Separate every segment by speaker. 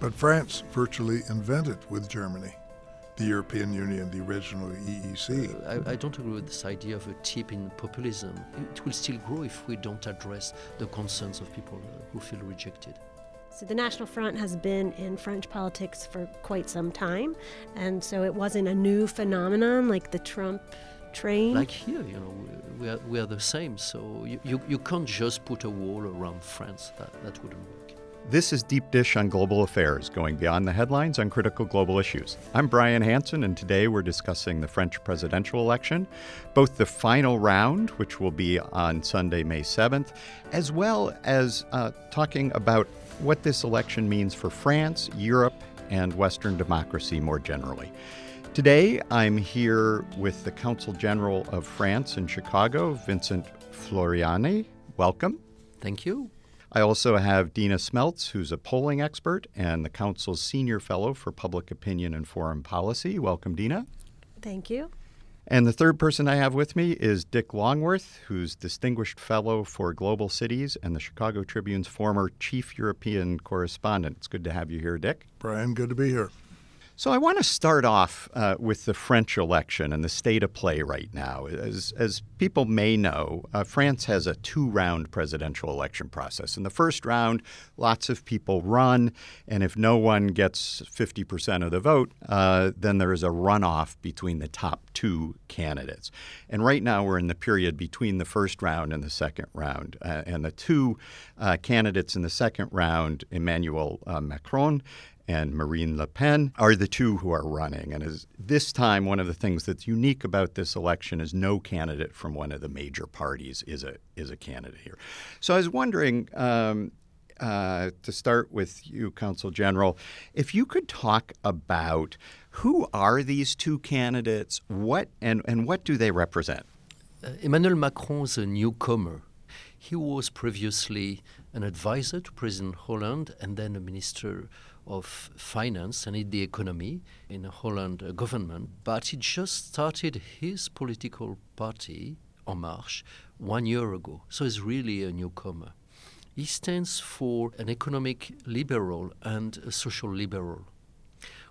Speaker 1: But France virtually invented with Germany the European Union, the original EEC.
Speaker 2: Uh, I, I, don't agree with this idea of a tip in populism. It will still grow if we don't address the concerns of people uh, who feel rejected.
Speaker 3: So the National Front has been in French politics for quite some time, and so it wasn't a new phenomenon like the Trump train.
Speaker 2: Like here, you know, we are, we are the same. So you, you, you can't just put a wall around France. That, that wouldn't work.
Speaker 4: This is Deep Dish on Global Affairs, going beyond the headlines on critical global issues. I'm Brian Hanson, and today we're discussing the French presidential election, both the final round, which will be on Sunday, May 7th, as well as uh, talking about what this election means for France, Europe, and Western democracy more generally. Today, I'm here with the Consul General of France in Chicago, Vincent Floreani. Welcome.
Speaker 2: Thank you.
Speaker 4: I also have Dina Smeltz, who's a polling expert and the Council's Senior Fellow for Public Opinion and Foreign Policy. Welcome, Dina.
Speaker 3: Thank you.
Speaker 4: And the third person I have with me is Dick Longworth, who's Distinguished Fellow for Global Cities and the Chicago Tribune's former Chief European Correspondent. It's good to have you here, Dick.
Speaker 1: Brian, good to be here.
Speaker 4: So I want to start off uh, with the French election and the state of play right now. As, as people may know, uh, France has a two round presidential election process. In the first round, lots of people run, and if no one gets 50% of the vote, uh, then there is a runoff between the top two candidates. And right now, we're in the period between the first round and the second round. Uh, and the two uh, candidates in the second round, Emmanuel uh, Macron and Marine Le Pen are the two who are running. And as this time, one of the things that's unique about this election is no candidate from one of the major parties is a is a candidate here. So I was wondering. Um, uh, to start with you, Consul General, if you could talk about who are these two candidates, what and, and what do they represent?
Speaker 2: Uh, Emmanuel Macron is a newcomer. He was previously an advisor to President Hollande and then a minister of finance and in the economy in Hollande government, but he just started his political party, En Marche, one year ago. So he's really a newcomer. He stands for an economic liberal and a social liberal.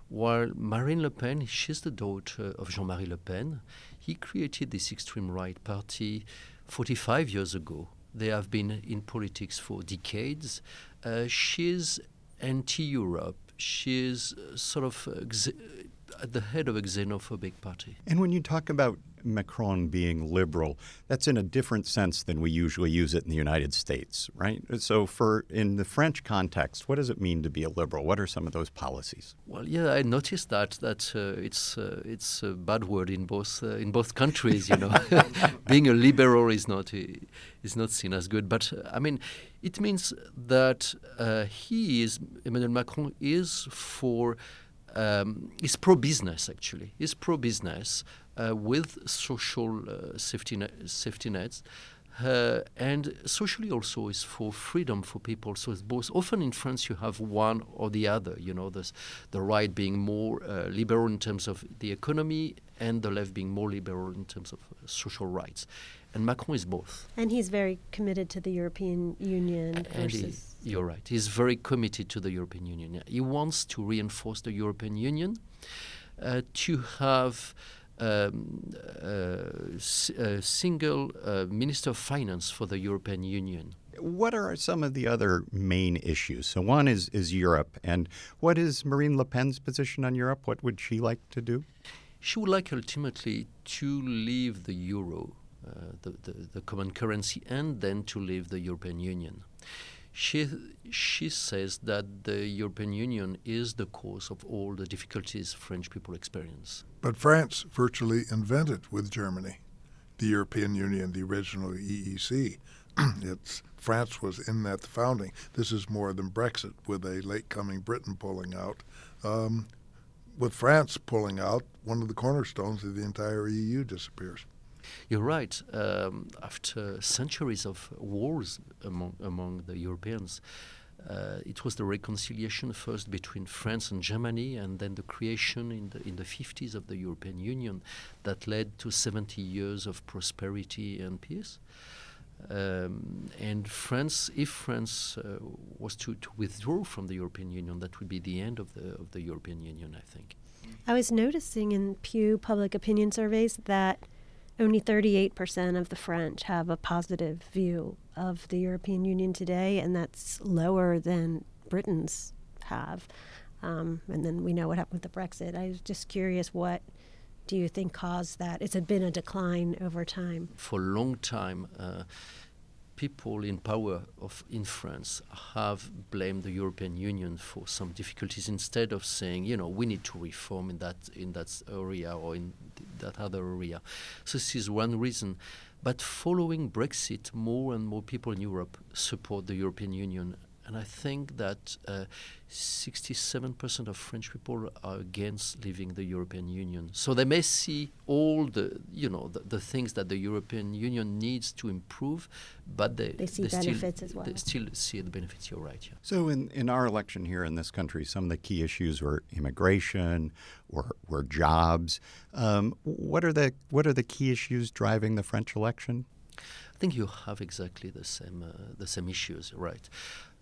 Speaker 2: While Marine Le Pen, she's the daughter of Jean Marie Le Pen, he created this extreme right party 45 years ago. They have been in politics for decades. Uh, she's anti-Europe. She is uh, sort of uh, at the head of a xenophobic party.
Speaker 4: And when you talk about Macron being liberal, that's in a different sense than we usually use it in the United States, right? So, for in the French context, what does it mean to be a liberal? What are some of those policies?
Speaker 2: Well, yeah, I noticed that that uh, it's uh, it's a bad word in both uh, in both countries. You know, being a liberal is not is not seen as good. But uh, I mean, it means that uh, he is Emmanuel Macron is for um, is pro business actually. He's pro business uh, with social uh, safety, net, safety nets. Uh, and socially also is for freedom for people. So it's both. Often in France, you have one or the other. You know, the the right being more uh, liberal in terms of the economy, and the left being more liberal in terms of uh, social rights. And Macron is both.
Speaker 3: And he's very committed to the European Union.
Speaker 2: And he, you're right. He's very committed to the European Union. He wants to reinforce the European Union, uh, to have um, uh, a single uh, Minister of Finance for the European Union.
Speaker 4: What are some of the other main issues? So one is is Europe, and what is Marine Le Pen's position on Europe? What would she like to do?
Speaker 2: She would like ultimately to leave the euro, uh, the, the, the common currency, and then to leave the European Union. She, she says that the European Union is the cause of all the difficulties French people experience.
Speaker 1: But France virtually invented with Germany the European Union, the original EEC. it's France was in that founding. This is more than Brexit, with a late coming Britain pulling out. Um, with France pulling out, one of the cornerstones of the entire EU disappears.
Speaker 2: You're right. Um, after centuries of wars among among the Europeans, uh, it was the reconciliation first between France and Germany, and then the creation in the in the 50s of the European Union that led to 70 years of prosperity and peace. Um, and France, if France uh, was to, to withdraw from the European Union, that would be the end of the of the European Union, I think.
Speaker 3: I was noticing in Pew public opinion surveys that only 38% of the French have a positive view of the European Union today, and that's lower than Britain's have. Um, and then we know what happened with the Brexit. I was just curious what do you think caused that? It's been a decline over time.
Speaker 2: For a long time, uh, people in power of in France have blamed the European Union for some difficulties instead of saying, you know, we need to reform in that in that area or in th- that other area. So this is one reason. But following Brexit, more and more people in Europe support the European Union and I think that uh, 67% of French people are against leaving the European Union. So they may see all the, you know, the, the things that the European Union needs to improve, but they,
Speaker 3: They see
Speaker 2: still,
Speaker 3: benefits as well.
Speaker 2: They still see the benefits. You're right. Yeah.
Speaker 4: So, in, in our election here in this country, some of the key issues were immigration, were, were jobs. Um, what are the what are the key issues driving the French election?
Speaker 2: I think you have exactly the same uh, the same issues, right?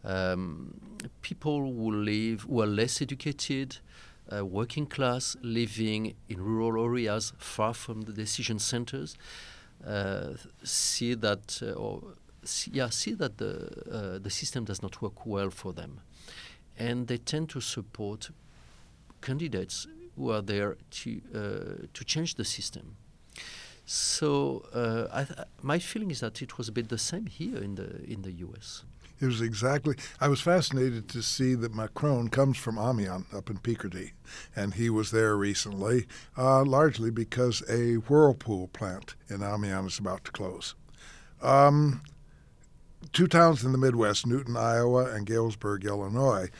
Speaker 2: Um, people who live who are less educated, uh, working class, living in rural areas far from the decision centers, uh, see that uh, or see, yeah see that the uh, the system does not work well for them, and they tend to support candidates who are there to uh, to change the system. So uh, th- my feeling is that it was a bit the same here in the in the U.S.
Speaker 1: It was exactly. I was fascinated to see that Macron comes from Amiens up in Picardy, and he was there recently, uh, largely because a Whirlpool plant in Amiens is about to close. Um, two towns in the Midwest, Newton, Iowa, and Galesburg, Illinois,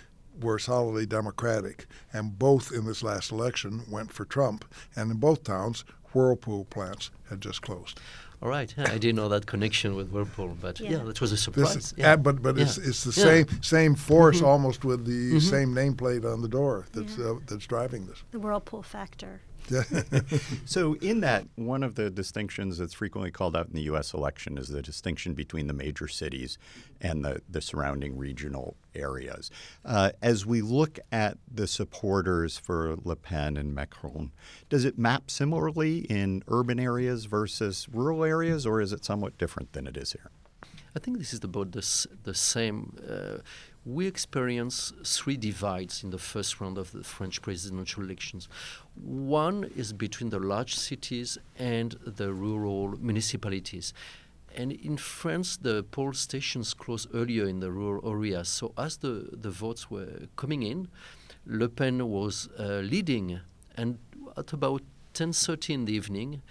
Speaker 1: were solidly Democratic, and both in this last election went for Trump. And in both towns, Whirlpool plants had just closed.
Speaker 2: All right, yeah, I didn't know that connection with Whirlpool, but yeah,
Speaker 3: Yeah.
Speaker 2: that was a surprise.
Speaker 1: is,
Speaker 2: yeah.
Speaker 1: uh, but but it's
Speaker 2: Yeah.
Speaker 1: it's the
Speaker 2: Yeah.
Speaker 1: same same force almost with the
Speaker 2: Mhm.
Speaker 1: same nameplate on the door that's
Speaker 3: Yeah.
Speaker 1: uh, that's driving this.
Speaker 3: The whirlpool factor.
Speaker 4: So, in that, one of the distinctions that's frequently called out in the U.S. election is the distinction between the major cities and the, the surrounding regional areas. Uh, as we look at the supporters for Le Pen and Macron, does it map similarly in urban areas versus rural areas, or is it somewhat different than it is here?
Speaker 2: I think this is about the, the same. Uh, we experience three divides in the first round of the French presidential elections. One is between the large cities and the rural municipalities. And in France, the poll stations closed earlier in the rural areas. So as the, the votes were coming in, Le Pen was uh, leading. And at about 10.30 in the evening,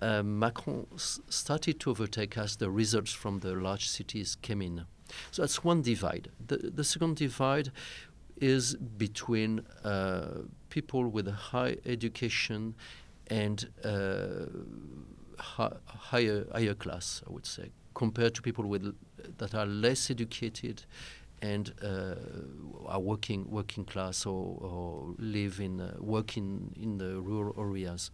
Speaker 2: uh, Macron s- started to overtake as the results from the large cities came in. So that's one divide. The, the second divide is between uh, people with a high education and uh, hi- higher higher class, I would say, compared to people with that are less educated and uh, are working working class or, or live in uh, work in, in the rural areas.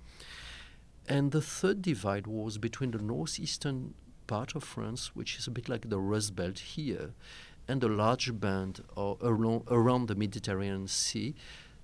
Speaker 2: And the third divide was between the northeastern part of France, which is a bit like the Rust Belt here, and a large band or around, around the Mediterranean Sea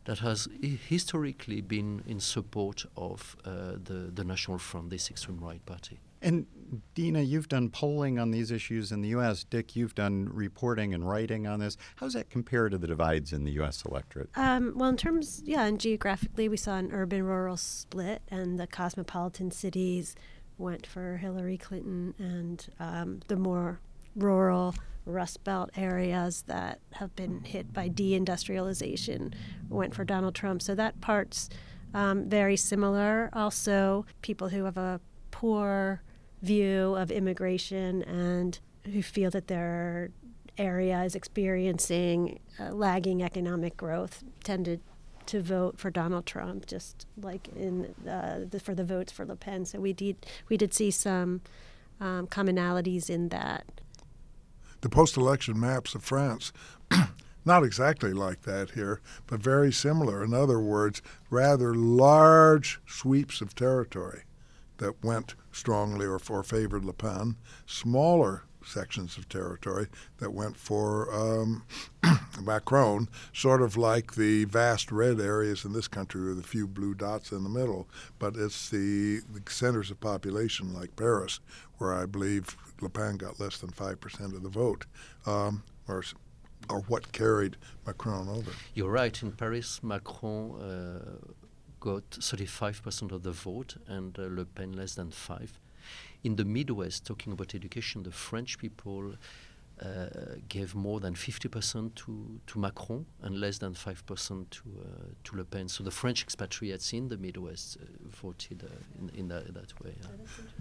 Speaker 2: that has hi- historically been in support of uh, the, the National Front, this extreme right party.
Speaker 4: And Dina, you've done polling on these issues in the U.S. Dick, you've done reporting and writing on this. How does that compare to the divides in the U.S. electorate?
Speaker 3: Um, well, in terms, yeah, and geographically, we saw an urban-rural split, and the cosmopolitan cities went for Hillary Clinton, and um, the more rural Rust Belt areas that have been hit by deindustrialization went for Donald Trump. So that part's um, very similar. Also, people who have a poor view of immigration and who feel that their area is experiencing uh, lagging economic growth tended to vote for Donald Trump, just like in uh, the, for the votes for Le Pen. So we did we did see some um, commonalities in that.
Speaker 1: The post-election maps of France, not exactly like that here, but very similar. In other words, rather large sweeps of territory that went strongly or, or favored Le Pen, smaller sections of territory that went for um, Macron, sort of like the vast red areas in this country with a few blue dots in the middle. But it's the, the centers of population like Paris, where I believe Le Pen got less than 5% of the vote, um, or, or what carried Macron over.
Speaker 2: You're right. In Paris, Macron uh, got 35% of the vote and uh, Le Pen less than 5 in the Midwest, talking about education, the French people uh, gave more than 50% to, to Macron and less than 5% to, uh, to Le Pen. So the French expatriates in the Midwest uh, voted uh, in, in that, that way.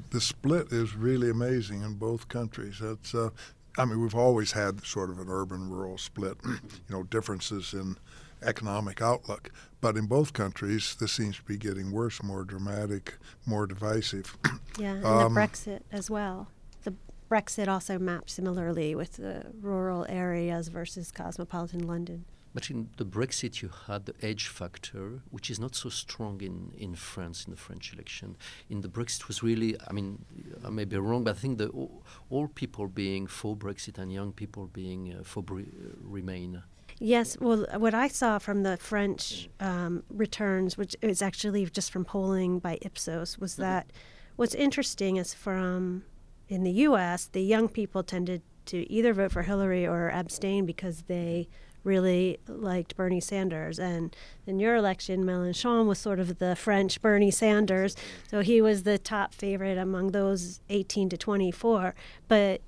Speaker 1: The split is really amazing in both countries. That's, uh, I mean, we've always had sort of an urban-rural split, you know, differences in economic outlook. But in both countries, this seems to be getting worse, more dramatic, more divisive.
Speaker 3: Yeah, and um, the Brexit as well. The Brexit also mapped similarly with the rural areas versus cosmopolitan London.
Speaker 2: But in the Brexit, you had the age factor, which is not so strong in, in France in the French election. In the Brexit was really, I mean, I may be wrong, but I think the all, all people being for Brexit and young people being uh, for bre- uh, Remain.
Speaker 3: Yes, well, what I saw from the French um, returns, which is actually just from polling by Ipsos, was mm-hmm. that what's interesting is from in the U.S., the young people tended to either vote for Hillary or abstain because they really liked Bernie Sanders. And in your election, Mélenchon was sort of the French Bernie Sanders. So he was the top favorite among those 18 to 24. But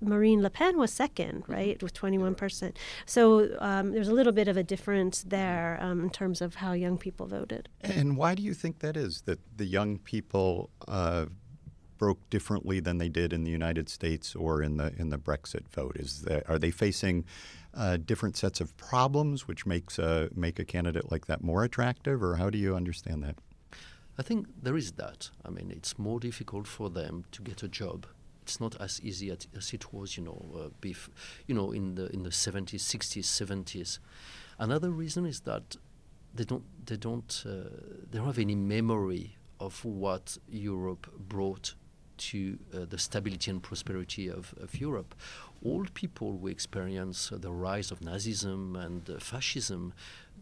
Speaker 3: Marine Le Pen was second, mm-hmm. right, with 21%. So um, there's a little bit of a difference there um, in terms of how young people voted.
Speaker 4: And why do you think that is, that the young people uh, broke differently than they did in the United States or in the in the Brexit vote? Is that, are they facing uh, different sets of problems, which makes a, make a candidate like that more attractive, or how do you understand that?
Speaker 2: I think there is that. I mean, it's more difficult for them to get a job. It's not as easy as, it was, you know, uh, bef- you know, in the in the 70s, 60s, 70s. Another reason is that they don't they don't uh, they don't have any memory of what Europe brought to uh, the stability and prosperity of, of Europe. All people who experience uh, the rise of Nazism and uh, fascism,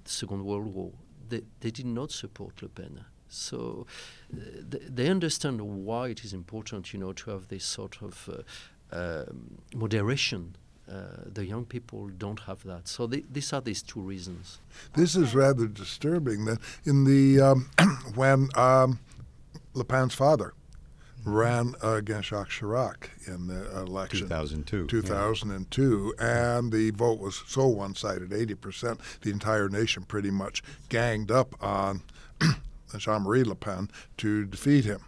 Speaker 2: the Second World War, they, they did not support Le Pen. So uh, th- they understand why it is important, you know, to have this sort of uh, um, moderation uh, the young people don't have that. So these are these two reasons.
Speaker 1: This is rather disturbing. That in the um, when um, Le Pen's father ran against Jacques Chirac in the election.
Speaker 4: 2002.
Speaker 1: 2002. Yeah. And the vote was so one sided 80%. The entire nation pretty much ganged up on Jean Marie Le Pen to defeat him.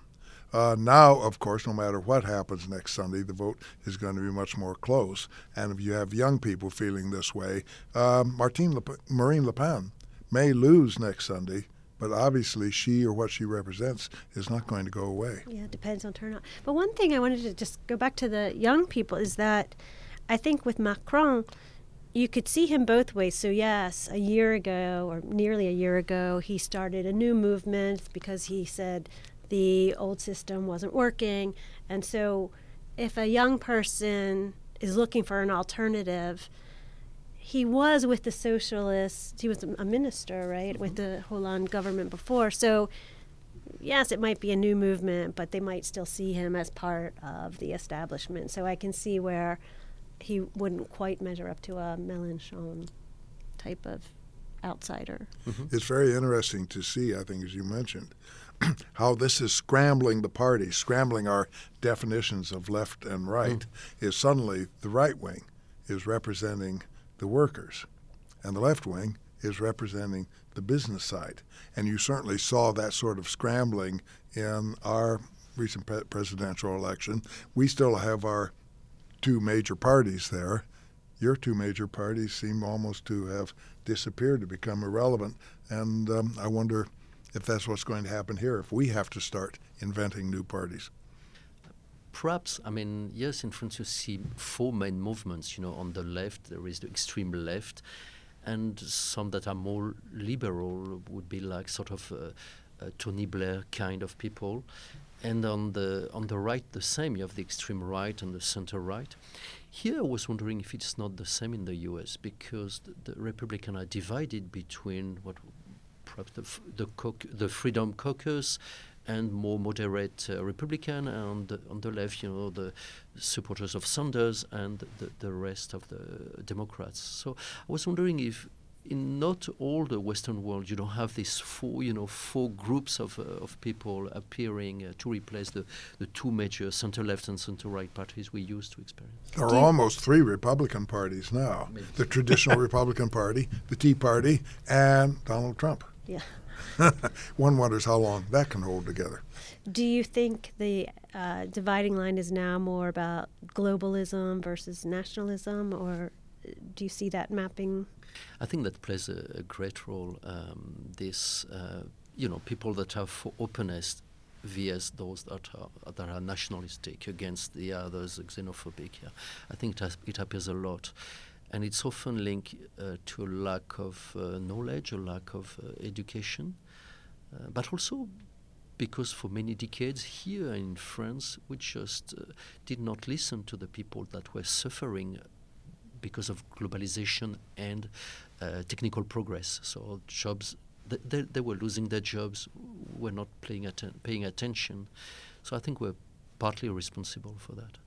Speaker 1: Uh, now, of course, no matter what happens next Sunday, the vote is going to be much more close. And if you have young people feeling this way, uh, Martine Le Pen, Marine Le Pen may lose next Sunday but obviously she or what she represents is not going to go away.
Speaker 3: Yeah, it depends on turnout. But one thing I wanted to just go back to the young people is that I think with Macron, you could see him both ways. So, yes, a year ago, or nearly a year ago, he started a new movement because he said the old system wasn't working. And so, if a young person is looking for an alternative, he was with the socialists. He was a minister, right, mm-hmm. with the Hollande government before. So, yes, it might be a new movement, but they might still see him as part of the establishment. So I can see where he wouldn't quite measure up to a Mélenchon type of outsider.
Speaker 1: Mm-hmm. It's very interesting to see, I think, as you mentioned, how this is scrambling the party, scrambling our definitions of left and right, mm. is suddenly the right wing is representing – the workers, and the left wing is representing the business side. And you certainly saw that sort of scrambling in our recent pre- presidential election. We still have our two major parties there. Your two major parties seem almost to have disappeared, to become irrelevant. And um, I wonder if that's what's going to happen here, if we have to start inventing new parties
Speaker 2: perhaps, I mean, yes, in France you see four main movements. You know, on the left there is the extreme left, and some that are more liberal would be like sort of uh, uh, Tony Blair kind of people, and on the on the right the same. You have the extreme right and the center right. Here, I was wondering if it's not the same in the U.S. because the, the Republicans are divided between what perhaps the the, the Freedom Caucus and more moderate uh, Republican, and on the left, you know, the supporters of Sanders and the, the rest of the Democrats. So I was wondering if in not all the Western world, you don't have these four, you know, four groups of, uh, of people appearing uh, to replace the, the two major center-left and center-right parties we used to experience.
Speaker 1: There are almost three Republican parties now:
Speaker 2: Maybe.
Speaker 1: the traditional Republican Party, the Tea Party, and Donald Trump.
Speaker 3: Yeah.
Speaker 1: One wonders how long that can hold together.
Speaker 3: Do you think the uh, dividing line is now more about globalism versus nationalism, or do you see that mapping?
Speaker 2: I think that plays a, a great role. Um, this, uh, you know, people that are for openness vs those that are that are nationalistic against the others, xenophobic. Yeah. I think it, has, it appears a lot, and it's often linked uh, to a lack of uh, knowledge, a lack of uh, education, uh, but also because for many decades here in France, we just uh, did not listen to the people that were suffering because of globalization and uh, technical progress. So jobs, th- they, they were losing their jobs, were not paying, atten- paying attention. So I think we're partly responsible for that.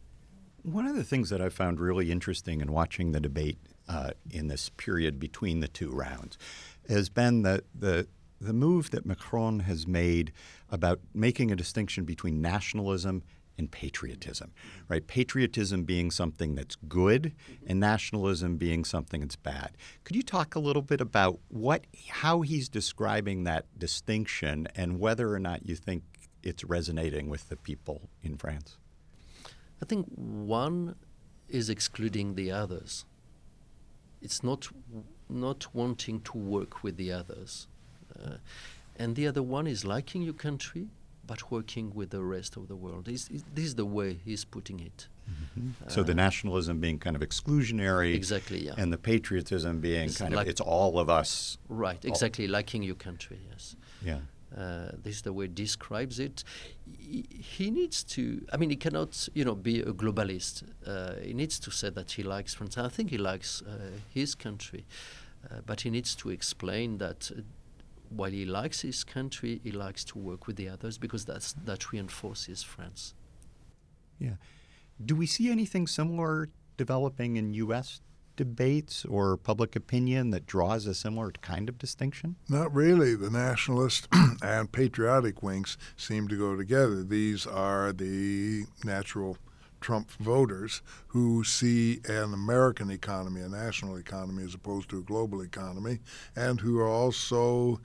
Speaker 4: One of the things that I found really interesting in watching the debate uh, in this period between the two rounds has been the, the the move that Macron has made about making a distinction between nationalism and patriotism, right? Patriotism being something that's good and nationalism being something that's bad. Could you talk a little bit about what how he's describing that distinction and whether or not you think it's resonating with the people in France?
Speaker 2: I think one is excluding the others. It's not not wanting to work with the others. Uh, and the other one is liking your country, but working with the rest of the world. Is this is the way he's putting it.
Speaker 4: Mm-hmm. So the nationalism being kind of exclusionary,
Speaker 2: Exactly, yeah.
Speaker 4: and the patriotism being
Speaker 2: It's
Speaker 4: kind
Speaker 2: like-
Speaker 4: of it's all of us.
Speaker 2: Right, exactly, liking your country, yes.
Speaker 4: Yeah.
Speaker 2: Uh, this is the way describes it. He, he needs to, I mean, he cannot, you know, be a globalist. Uh, he needs to say that he likes France. I think he likes uh, his country. Uh, but he needs to explain that uh, while he likes his country, he likes to work with the others because that's, that reinforces France.
Speaker 4: Yeah. Do we see anything similar developing in U.S. debates or public opinion that draws a similar kind of distinction?
Speaker 1: Not really. The nationalist and patriotic wings seem to go together. These are the natural Trump voters who see an American economy, a national economy, as opposed to a global economy, and who are also,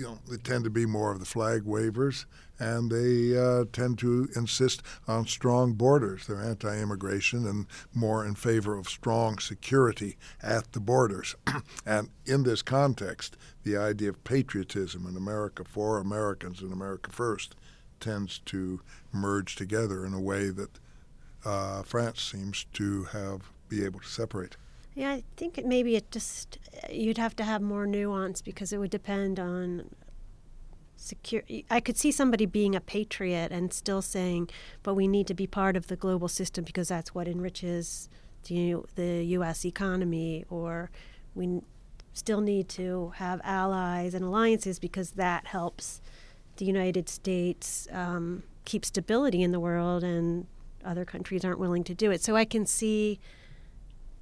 Speaker 1: you know, they tend to be more of the flag wavers, and they uh, tend to insist on strong borders. They're anti immigration and more in favor of strong security at the borders. and in this context, the idea of patriotism in America for Americans and America first tends to merge together in a way that uh, France seems to have be able to separate.
Speaker 3: Yeah, I think it, maybe it just you'd have to have more nuance because it would depend on secure. I could see somebody being a patriot and still saying, "But we need to be part of the global system because that's what enriches the the U.S. economy," or we still need to have allies and alliances because that helps the United States um, keep stability in the world, and other countries aren't willing to do it. So I can see.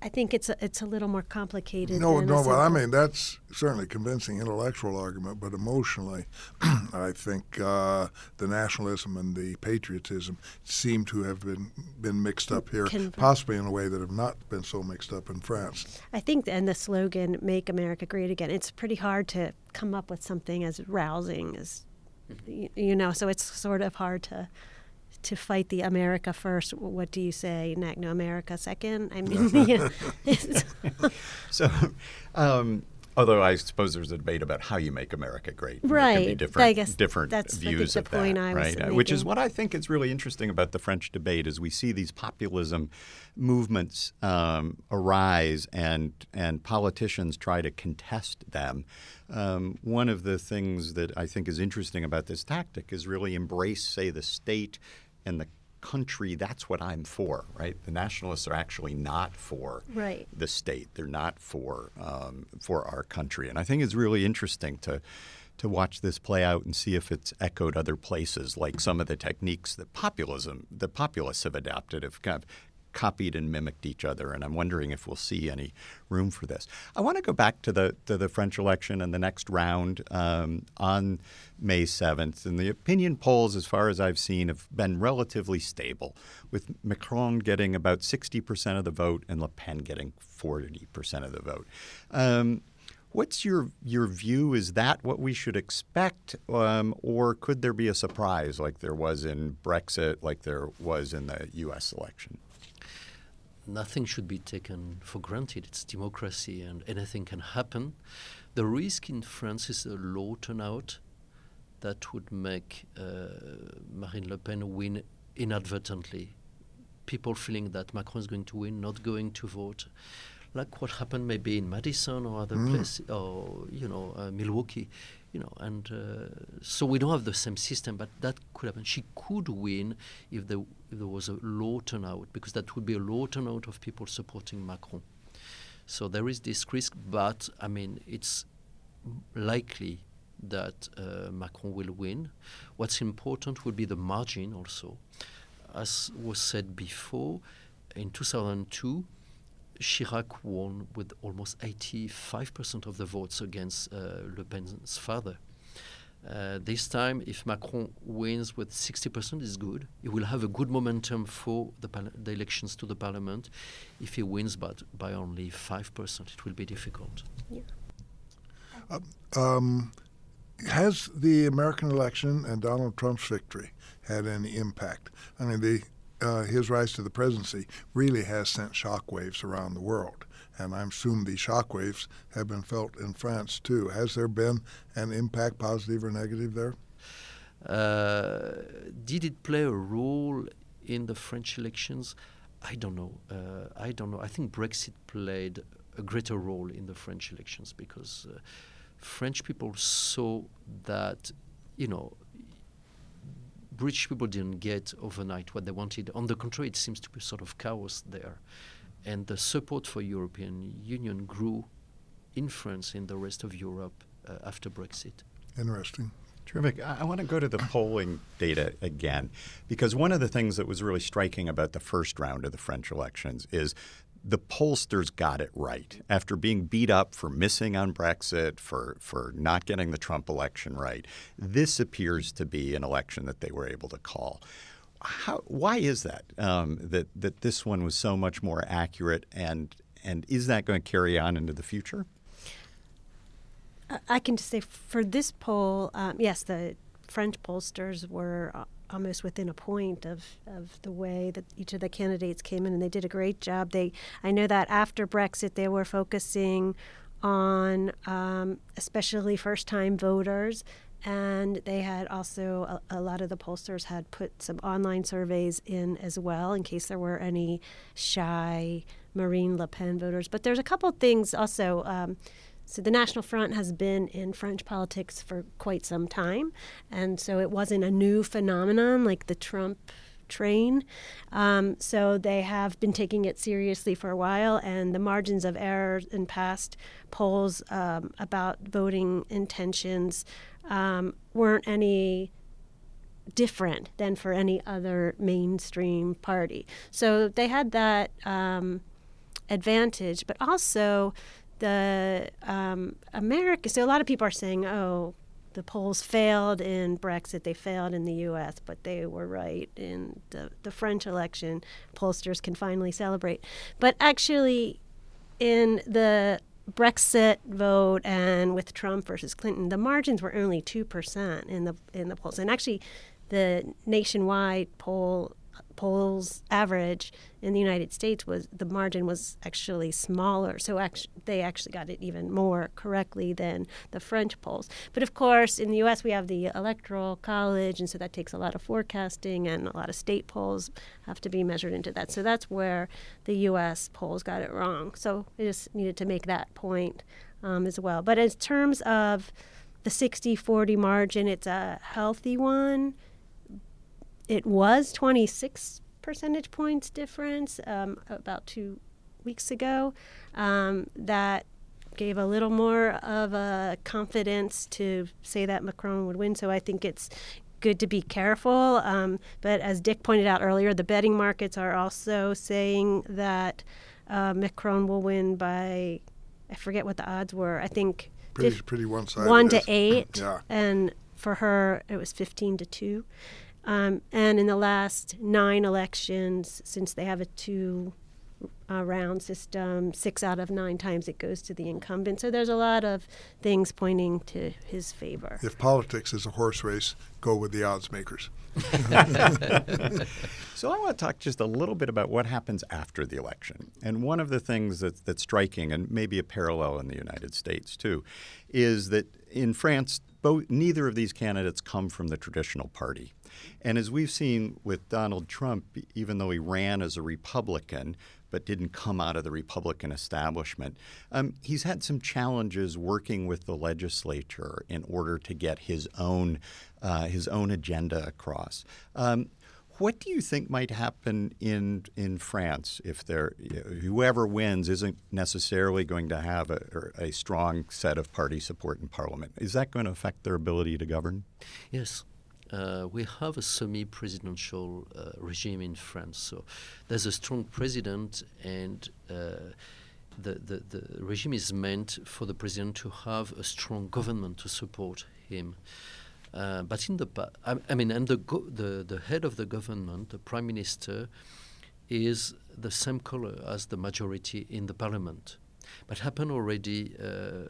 Speaker 3: I think it's a, it's a little more complicated.
Speaker 1: No,
Speaker 3: than
Speaker 1: no, but I mean that's certainly a convincing intellectual argument, but emotionally, I think uh, the nationalism and the patriotism seem to have been been mixed up here,
Speaker 3: Conver-
Speaker 1: possibly in a way that have not been so mixed up in France.
Speaker 3: I think, and the slogan "Make America Great Again." It's pretty hard to come up with something as rousing as, y- you know. So it's sort of hard to to fight the America first. What do you say? Ne- No, America second. I mean, you know, it's-
Speaker 4: So, um, Although I suppose there's a debate about how you make America great. And There can be
Speaker 3: Right.
Speaker 4: different,
Speaker 3: I guess
Speaker 4: different
Speaker 3: that's,
Speaker 4: views
Speaker 3: the
Speaker 4: of
Speaker 3: point
Speaker 4: that,
Speaker 3: I was
Speaker 4: right? Which is what I think is really interesting about the French debate is we see these populism movements um, arise and and politicians try to contest them. Um, one of the things that I think is interesting about this tactic is really embrace, say, the state and the country. That's what I'm for, right? The nationalists are actually not for
Speaker 3: Right.
Speaker 4: the state. They're not for um, for our country, and I think it's really interesting to to watch this play out and see if it's echoed other places, like some of the techniques that populism, the populists have adapted, have kind of copied and mimicked each other. And I'm wondering if we'll see any room for this. I want to go back to the to the French election and the next round um, on May 7th. And the opinion polls, as far as I've seen, have been relatively stable, with Macron getting about 60% of the vote and Le Pen getting 40% of the vote. Um, What's your your view? Is that what we should expect, um, or could there be a surprise like there was in Brexit, like there was in the U.S. election?
Speaker 2: Nothing should be taken for granted. It's democracy and anything can happen. The risk in France is a low turnout that would make uh, Marine Le Pen win inadvertently. People feeling that Macron is going to win, not going to vote, like what happened maybe in Madison or other places, or you know uh, Milwaukee, you know. And uh, so we don't have the same system, but that could happen. She could win if there, if there was a low turnout, because that would be a low turnout of people supporting Macron. So there is this risk, but I mean it's likely that uh, Macron will win. What's important will be the margin also. As was said before, in 2002, Chirac won with almost 85% of the votes against uh, Le Pen's father. Uh, this time, if Macron wins with 60%, is good. He will have a good momentum for the, the elections to the parliament. If he wins but by only 5%, it will be difficult.
Speaker 1: Um, has the American election and Donald Trump's victory had any impact? I mean, the uh, his rise to the presidency really has sent shockwaves around the world, and I'm assume these shockwaves have been felt in France too. Has there been an impact, positive or negative, there?
Speaker 2: Uh, did it play a role in the French elections? I don't know. Uh, I don't know. I think Brexit played a greater role in the French elections because uh, French people saw that, you know, British people didn't get overnight what they wanted. On the contrary, it seems to be sort of chaos there. And the support for European Union grew in France and the rest of Europe uh, after Brexit.
Speaker 1: Interesting.
Speaker 4: Terrific. I, I want to go to the polling data again, because one of the things that was really striking about the first round of the French elections is the pollsters got it right. After being beat up for missing on Brexit, for, for not getting the Trump election right, this appears to be an election that they were able to call. How, why is that, um, that? That this one was so much more accurate, and and is that going to carry on into the future?
Speaker 3: I- can just say for this poll, um, yes, the French pollsters were uh, almost within a point of, of the way that each of the candidates came in, and they did a great job. They, I know that after Brexit, they were focusing on um, especially first-time voters, and they had also a, a lot of the pollsters had put some online surveys in as well in case there were any shy Marine Le Pen voters. But there's a couple things also. Um, so the National Front has been in French politics for quite some time, and so it wasn't a new phenomenon like the Trump train. Um, so they have been taking it seriously for a while, and the margins of error in past polls um, about voting intentions um, weren't any different than for any other mainstream party. So they had that um, advantage, but also the um, America. So a lot of people are saying, "Oh, the polls failed in Brexit. They failed in the U.S., but they were right in the the French election." Pollsters can finally celebrate, but actually, in the Brexit vote and with Trump versus Clinton, the margins were only two percent in the in the polls, and actually, the nationwide poll polls average in the United States was the margin was actually smaller. So actually, they actually got it even more correctly than the French polls. But of course, in the U.S. we have the Electoral College, and so that takes a lot of forecasting, and a lot of state polls have to be measured into that. So that's where the U.S. polls got it wrong. So I just needed to make that point um, as well. But in terms of the 60-40 margin, it's a healthy one. It was 26 percentage points difference um, about two weeks ago. Um, that gave a little more of a confidence to say that Macron would win. So I think it's good to be careful. Um, but as Dick pointed out earlier, the betting markets are also saying that uh, Macron will win by, I forget what the odds were. I think
Speaker 1: pretty, pretty one-sided.
Speaker 3: One to eight.
Speaker 1: yeah.
Speaker 3: And for her, it was 15 to two. Um, and in the last nine elections, since they have a two uh, round system, six out of nine times it goes to the incumbent. So there's a lot of things pointing to his favor.
Speaker 1: If politics is a horse race, go with the odds makers.
Speaker 4: so I want to talk just a little bit about what happens after the election. And one of the things that, that's striking, and maybe a parallel in the United States too, is that in France, both, neither of these candidates come from the traditional party. And as we've seen with Donald Trump, even though he ran as a Republican, but didn't come out of the Republican establishment. Um, he's had some challenges working with the legislature in order to get his own uh, his own agenda across. Um, what do you think might happen in in France if there whoever wins isn't necessarily going to have a, a strong set of party support in parliament? Is that going to affect their ability to govern?
Speaker 2: Yes, uh, we have a semi-presidential uh, regime in France. So there's a strong president, and uh, the, the, the regime is meant for the president to have a strong government to support him. Uh, but in the I, I mean, and the, go- the the head of the government, the prime minister, is the same color as the majority in the parliament. But happened already uh,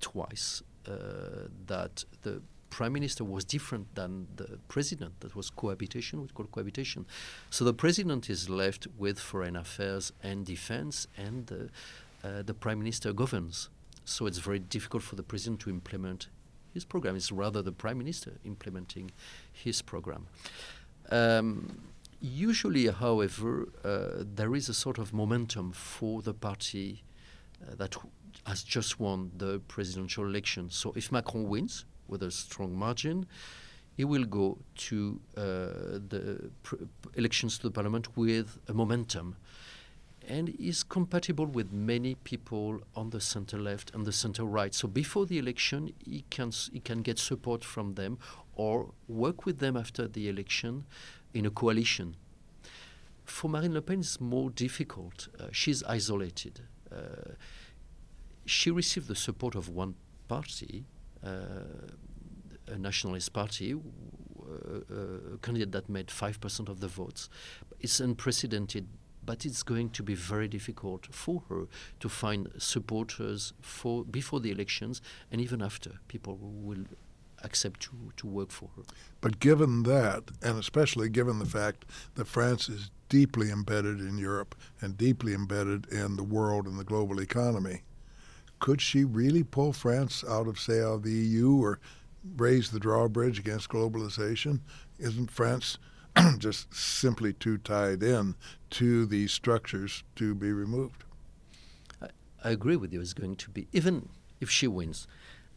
Speaker 2: twice uh, that the prime minister was different than the president. That was cohabitation, we call cohabitation. So the president is left with foreign affairs and defense, and uh, uh, the prime minister governs. So it's very difficult for the president to implement his program. It's rather the prime minister implementing his program. Um, usually, however, uh, there is a sort of momentum for the party uh, that has just won the presidential election. So if Macron wins, with a strong margin, he will go to uh, the elections to the parliament with a momentum and is compatible with many people on the center left and the center right. So before the election, he can he can get support from them or work with them after the election in a coalition. For Marine Le Pen, it's more difficult. Uh, she's isolated. Uh, she received the support of one party, a nationalist party, uh, a candidate that made 5% of the votes. It's unprecedented, but it's going to be very difficult for her to find supporters for before the elections and even after. People will accept to, to work for her.
Speaker 1: But given that, and especially given the fact that France is deeply embedded in Europe and deeply embedded in the world and the global economy, could she really pull France out of, say, out of the EU or raise the drawbridge against globalization? Isn't France just simply too tied in to these structures to be removed?
Speaker 2: I, I agree with you. It's going to be, even if she wins,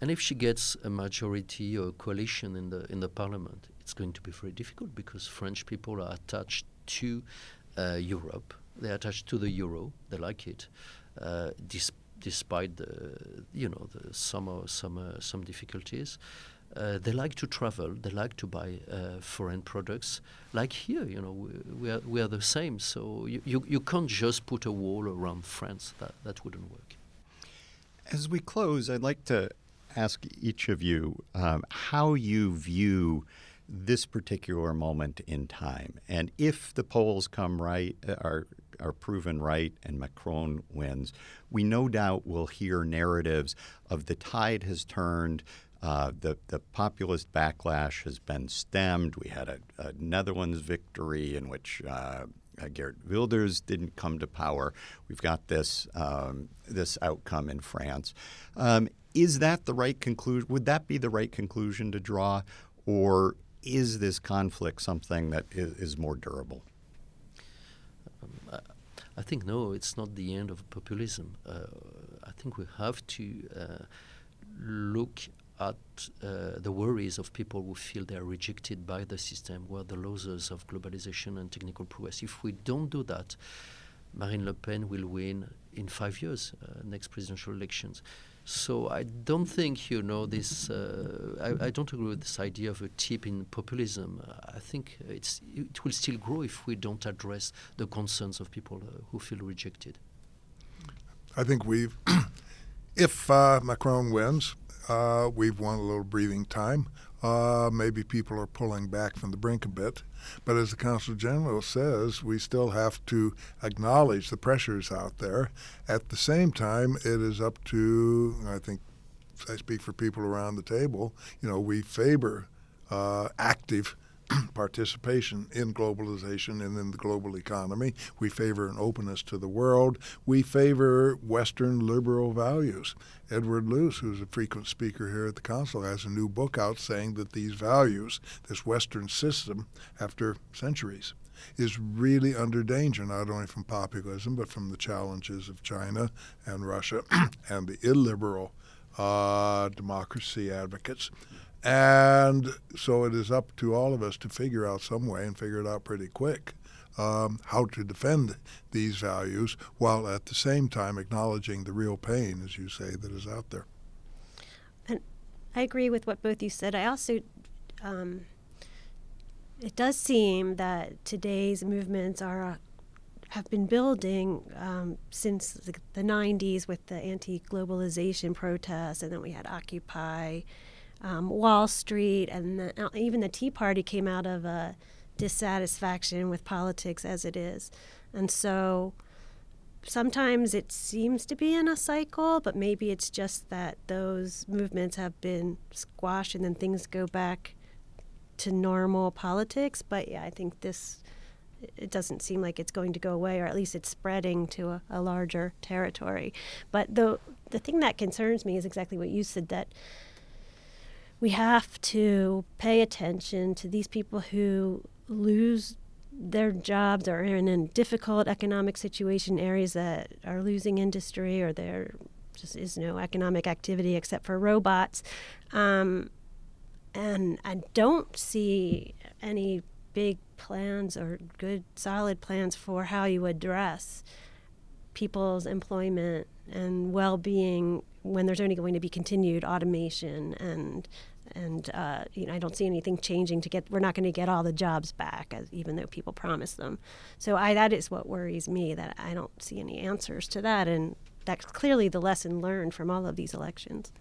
Speaker 2: and if she gets a majority or a coalition in the in the parliament, it's going to be very difficult because French people are attached to uh, Europe. They're attached to the euro. They like it, uh, despite the you know the some some some difficulties. Uh, they like to travel. They like to buy uh, foreign products. Like here, you know, we, we, are, we are the same. So you, you, you can't just put a wall around France. That, that wouldn't work.
Speaker 4: As we close, I'd like to ask each of you um, how you view this particular moment in time. And if the polls come right, uh, are are proven right and Macron wins, we no doubt will hear narratives of the tide has turned, Uh, the, the populist backlash has been stemmed. We had a, a Netherlands victory in which uh, uh, Geert Wilders didn't come to power. We've got this um, this outcome in France. Um, is that the right conclusion? Would that be the right conclusion to draw, or is this conflict something that is, is more durable?
Speaker 2: I think no, it's not the end of populism. Uh, I think we have to uh, look at uh, the worries of people who feel they are rejected by the system, who are the losers of globalization and technical progress. If we don't do that, Marine Le Pen will win in five years, uh, next presidential elections. So I don't think you know this. Uh, I, I, don't agree with this idea of a tip in populism. I think it's it will still grow if we don't address the concerns of people uh, who feel rejected.
Speaker 1: I think we've, if uh, Macron wins, uh, we've won a little breathing time. Uh, maybe people are pulling back from the brink a bit. But as the Consul General says, we still have to acknowledge the pressures out there. At the same time, it is up to, I think I speak for people around the table, you know, we favor uh, active participation in globalization and in the global economy. We favor an openness to the world. We favor Western liberal values. Edward Luce, who's a frequent speaker here at the Council, has a new book out saying that these values, this Western system, after centuries, is really under danger, not only from populism, but from the challenges of China and Russia and the illiberal uh, democracy advocates. And so it is up to all of us to figure out some way and figure it out pretty quick um, how to defend these values while at the same time acknowledging the real pain, as you say, that is out there.
Speaker 3: And I agree with what both you said. I also, um, it does seem that today's movements are uh, have been building um, since the, the, 90s with the anti-globalization protests, and then we had Occupy um, Wall Street, and the, uh, even the Tea Party came out of a dissatisfaction with politics as it is. And so sometimes it seems to be in a cycle, but maybe it's just that those movements have been squashed and then things go back to normal politics. But yeah, I think this it doesn't seem like it's going to go away, or at least it's spreading to a, a larger territory. But the the thing that concerns me is exactly what you said that we have to pay attention to these people who lose their jobs or are in a difficult economic situation, areas that are losing industry or there just is no economic activity except for robots. Um, and I don't see any big plans or good solid plans for how you address people's employment and well-being when there's only going to be continued automation and and uh, you know I don't see anything changing to get. We're not going to get all the jobs back, as, even though people promise them. So I, that is what worries me that I don't see any answers to that, and that's clearly the lesson learned from all of these elections.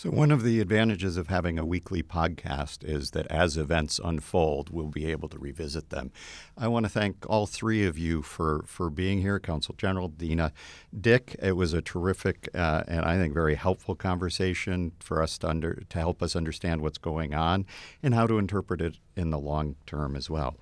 Speaker 4: So, one of the advantages of having a weekly podcast is that as events unfold, we'll be able to revisit them. I want to thank all three of you for, for being here Consul General, Dina, Dick. It was a terrific uh, and I think very helpful conversation for us to, under, to help us understand what's going on and how to interpret it in the long term as well.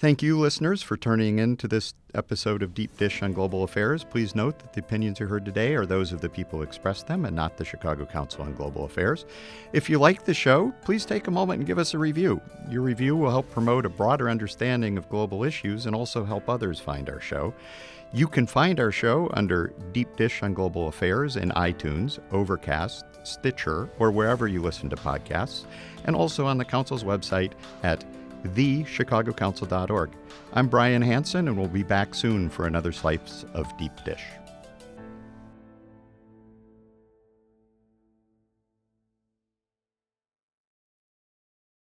Speaker 4: Thank you, listeners, for turning in to this episode of Deep Dish on Global Affairs. Please note that the opinions you heard today are those of the people who expressed them and not the Chicago Council on Global Affairs. If you like the show, please take a moment and give us a review. Your review will help promote a broader understanding of global issues and also help others find our show. You can find our show under Deep Dish on Global Affairs in iTunes, Overcast, Stitcher, or wherever you listen to podcasts, and also on the Council's website at thechicagocouncil.org. I'm Brian Hanson, and we'll be back soon for another slice of Deep Dish.